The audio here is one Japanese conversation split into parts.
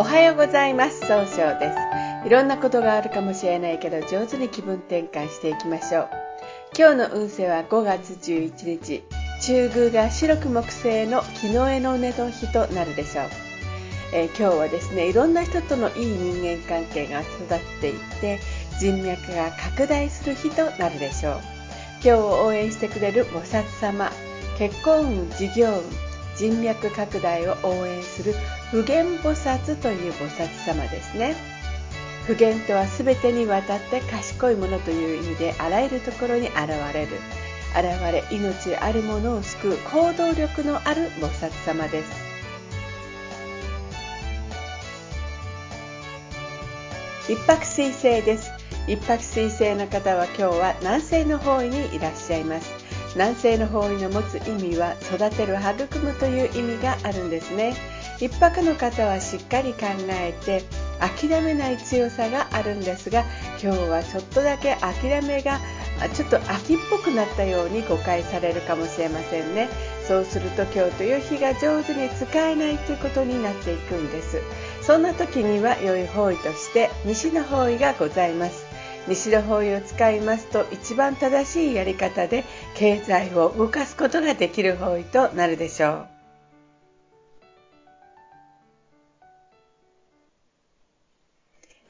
おはようございます。総称です。いろんなことがあるかもしれないけど上手に気分転換していきましょう。今日の運勢は5月11日。中宮が白く木星の木の絵の根の日となるでしょう、えー、今日はですねいろんな人とのいい人間関係が育っていって人脈が拡大する日となるでしょう。今日を応援してくれる菩薩様結婚運事業運人脈拡大を応援する普賢菩薩という菩薩様ですね。普賢とは全てにわたって賢いものという意味であらゆるところに現れる。現れ命あるものを救う行動力のある菩薩様です。一泊水星です。一泊水星の方は今日は南西の方位にいらっしゃいます。南西の方位の持つ意味は育てる育むという意味があるんですね。一泊の方はしっかり考えて諦めない強さがあるんですが今日はちょっとだけ諦めがちょっと秋っぽくなったように誤解されるかもしれませんね。そうすると今日という日が上手に使えないということになっていくんです。そんな時には良い方位として西の方位がございます。西の方位を使いますと一番正しいやり方で経済を動かすことができる方位となるでしょう。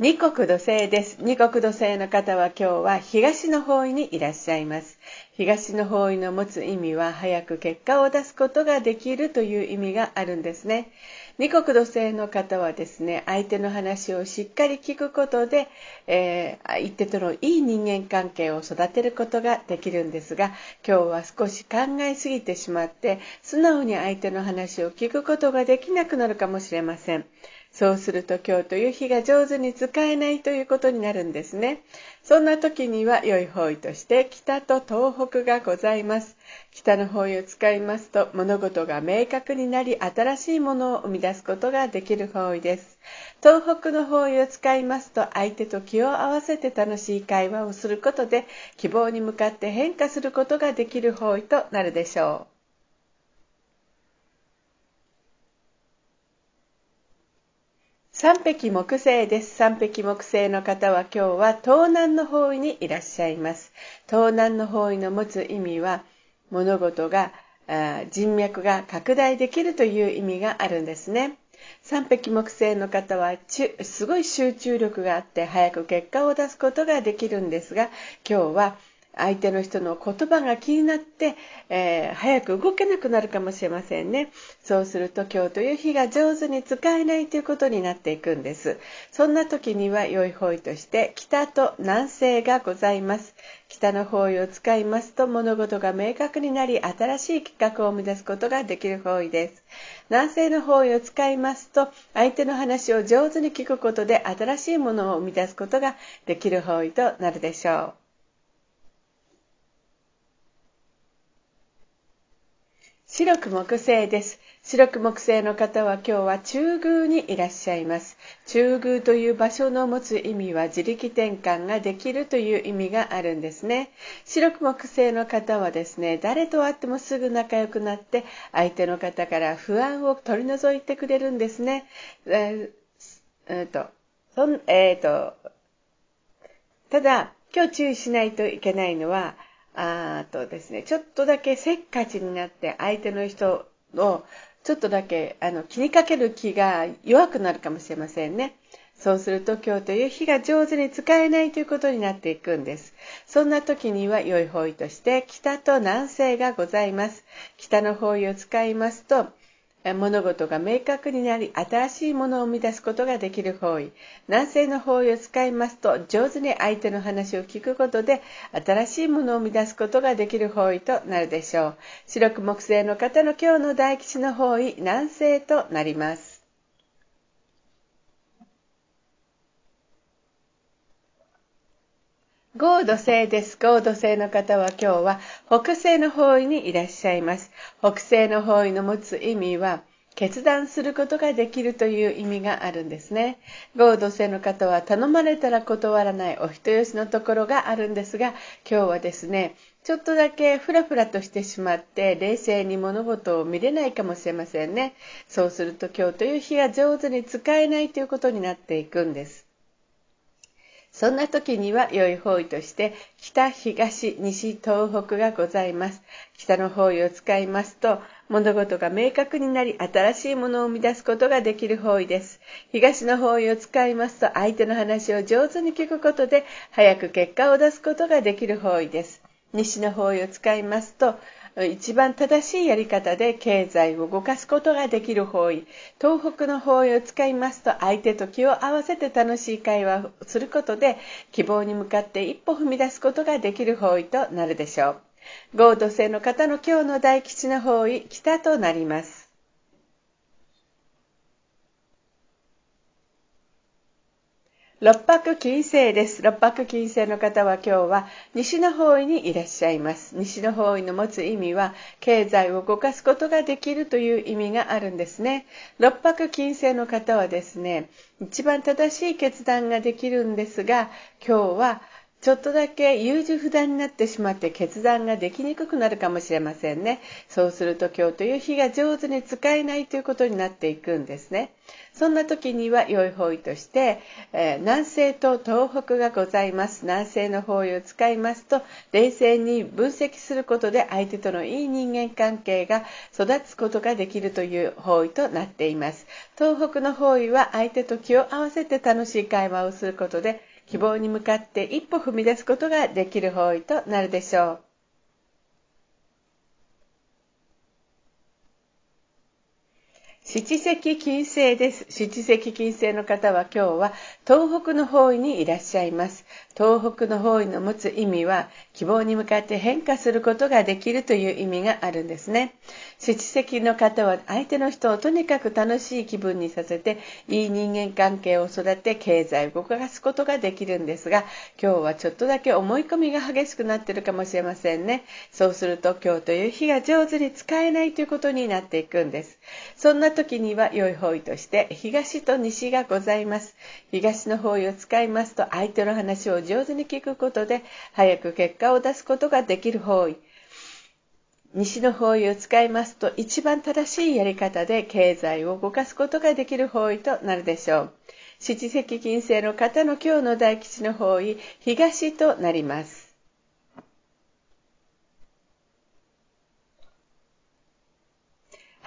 二国土星です。二国土星の方は今日は東の方位にいらっしゃいます。東の方位の持つ意味は早く結果を出すことができるという意味があるんですね。二国土星の方はですね、相手の話をしっかり聞くことで、えー、相手とのいい人間関係を育てることができるんですが、今日は少し考えすぎてしまって、素直に相手の話を聞くことができなくなるかもしれません。そうすると今日という日が上手に使えないということになるんですね。そんな時には良い方位として北と東北がございます。北の方位を使いますと物事が明確になり新しいものを生み出すことができる方位です。東北の方位を使いますと相手と気を合わせて楽しい会話をすることで希望に向かって変化することができる方位となるでしょう。三匹木星です。三匹木星の方は今日は東南の方位にいらっしゃいます。東南の方位の持つ意味は物事が人脈が拡大できるという意味があるんですね。三匹木星の方はすごい集中力があって早く結果を出すことができるんですが今日は相手の人の言葉が気になって、えー、早く動けなくなるかもしれませんね。そうすると今日という日が上手に使えないということになっていくんです。そんな時には良い方位として北と南西がございます。北の方位を使いますと物事が明確になり新しい企画を生み出すことができる方位です。南西の方位を使いますと相手の話を上手に聞くことで新しいものを生み出すことができる方位となるでしょう。白く木星です。白く木星の方は今日は中宮にいらっしゃいます。中宮という場所の持つ意味は自力転換ができるという意味があるんですね。白く木星の方はですね、誰と会ってもすぐ仲良くなって相手の方から不安を取り除いてくれるんですね。えー、と、そん、えー、と、ただ、今日注意しないといけないのは、あとですね、ちょっとだけせっかちになって相手の人をちょっとだけあの気にかける気が弱くなるかもしれませんね。そうすると今日という日が上手に使えないということになっていくんです。そんな時には良い方位として北と南西がございます。北の方位を使いますと物事が明確になり新しいものを生み出すことができる方位。南西の方位を使いますと上手に相手の話を聞くことで新しいものを生み出すことができる方位となるでしょう。白く木星の方の今日の大吉の方位南西となります。ゴード星です。ゴード星の方は今日は北西の方位にいらっしゃいます。北西の方位の持つ意味は、決断することができるという意味があるんですね。合土星の方は頼まれたら断らないお人よしのところがあるんですが、今日はですね、ちょっとだけフラフラとしてしまって冷静に物事を見れないかもしれませんね。そうすると今日という日が上手に使えないということになっていくんです。そんな時には良い方位として北、東、西、東北がございます。北の方位を使いますと物事が明確になり新しいものを生み出すことができる方位です。東の方位を使いますと相手の話を上手に聞くことで早く結果を出すことができる方位です。西の方位を使いますと一番正しいやり方で経済を動かすことができる方位。東北の方位を使いますと相手と気を合わせて楽しい会話をすることで希望に向かって一歩踏み出すことができる方位となるでしょう。合土星の方の今日の大吉の方位北となります。六白金星です。六白金星の方は今日は西の方位にいらっしゃいます。西の方位の持つ意味は経済を動かすことができるという意味があるんですね。六白金星の方はですね、一番正しい決断ができるんですが、今日はちょっとだけ優柔不断になってしまって決断ができにくくなるかもしれませんね。そうすると今日という日が上手に使えないということになっていくんですね。そんな時には良い方位として、えー、南西と東北がございます。南西の方位を使いますと冷静に分析することで相手とのいい人間関係が育つことができるという方位となっています。東北の方位は相手と気を合わせて楽しい会話をすることで希望に向かって一歩踏み出すことができる方位となるでしょう。七石金星です。七石金星の方は今日は東北の方位にいらっしゃいます。東北の方位の持つ意味は希望に向かって変化することができるという意味があるんですね。七石の方は相手の人をとにかく楽しい気分にさせていい人間関係を育て経済を動かすことができるんですが今日はちょっとだけ思い込みが激しくなってるかもしれませんね。そうすると今日という日が上手に使えないということになっていくんです。そんな時には良い方位として東と西がございます。東の方位を使いますと相手の話を上手に聞くことで早く結果を出すことができる方位。西の方位を使いますと一番正しいやり方で経済を動かすことができる方位となるでしょう。七石金星の方の今日の大吉の方位、東となります。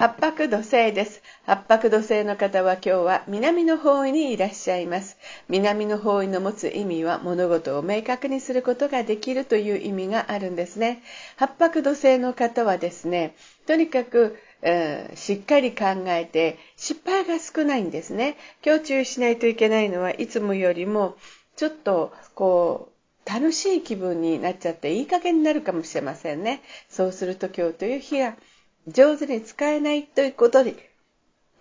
八白土星です。八白土星の方は今日は南の方位にいらっしゃいます。南の方位の持つ意味は物事を明確にすることができるという意味があるんですね。八白土星の方はですね、とにかく、うん、しっかり考えて失敗が少ないんですね。今日注意しないといけないのはいつもよりもちょっとこう楽しい気分になっちゃっていい加減になるかもしれませんね。そうすると今日という日が上手に使えないということに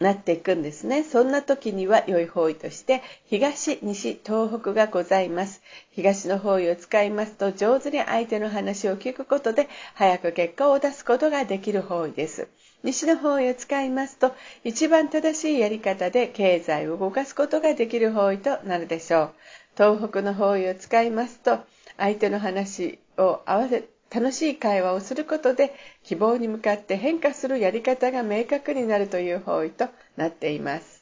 なっていくんですね。そんな時には良い方位として東、西、東北がございます。東の方位を使いますと上手に相手の話を聞くことで早く結果を出すことができる方位です。西の方位を使いますと一番正しいやり方で経済を動かすことができる方位となるでしょう。東北の方位を使いますと相手の話を合わせ楽しい会話をすることで希望に向かって変化するやり方が明確になるという方位となっています。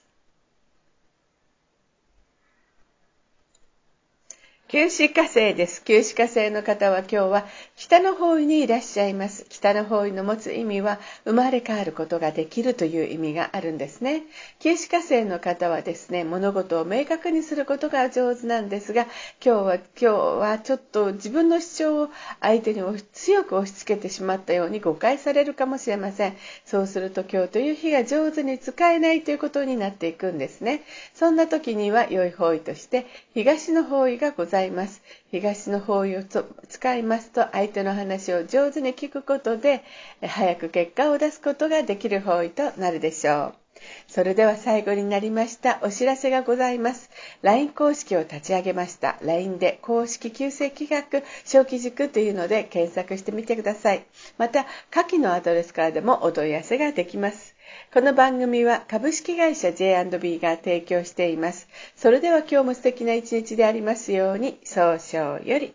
九死火星です。九死火星の方は今日は北の方位にいらっしゃいます。北の方位の持つ意味は生まれ変わることができるという意味があるんですね。九死火星の方はですね、物事を明確にすることが上手なんですが、今日は今日はちょっと自分の主張を相手に強く押し付けてしまったように誤解されるかもしれません。そうすると今日という日が上手に使えないということになっていくんですね。そんな時には良い方位として東の方位がございます。ざいます。東の方位を使いますと相手の話を上手に聞くことで早く結果を出すことができる方位となるでしょう。それでは最後になりましたお知らせがございます。LINE 公式を立ち上げました。LINE で公式旧正企画小規塾というので検索してみてください。また、下記のアドレスからでもお問い合わせができます。この番組は株式会社 J&B が提供しています。それでは今日も素敵な一日でありますように、早々より。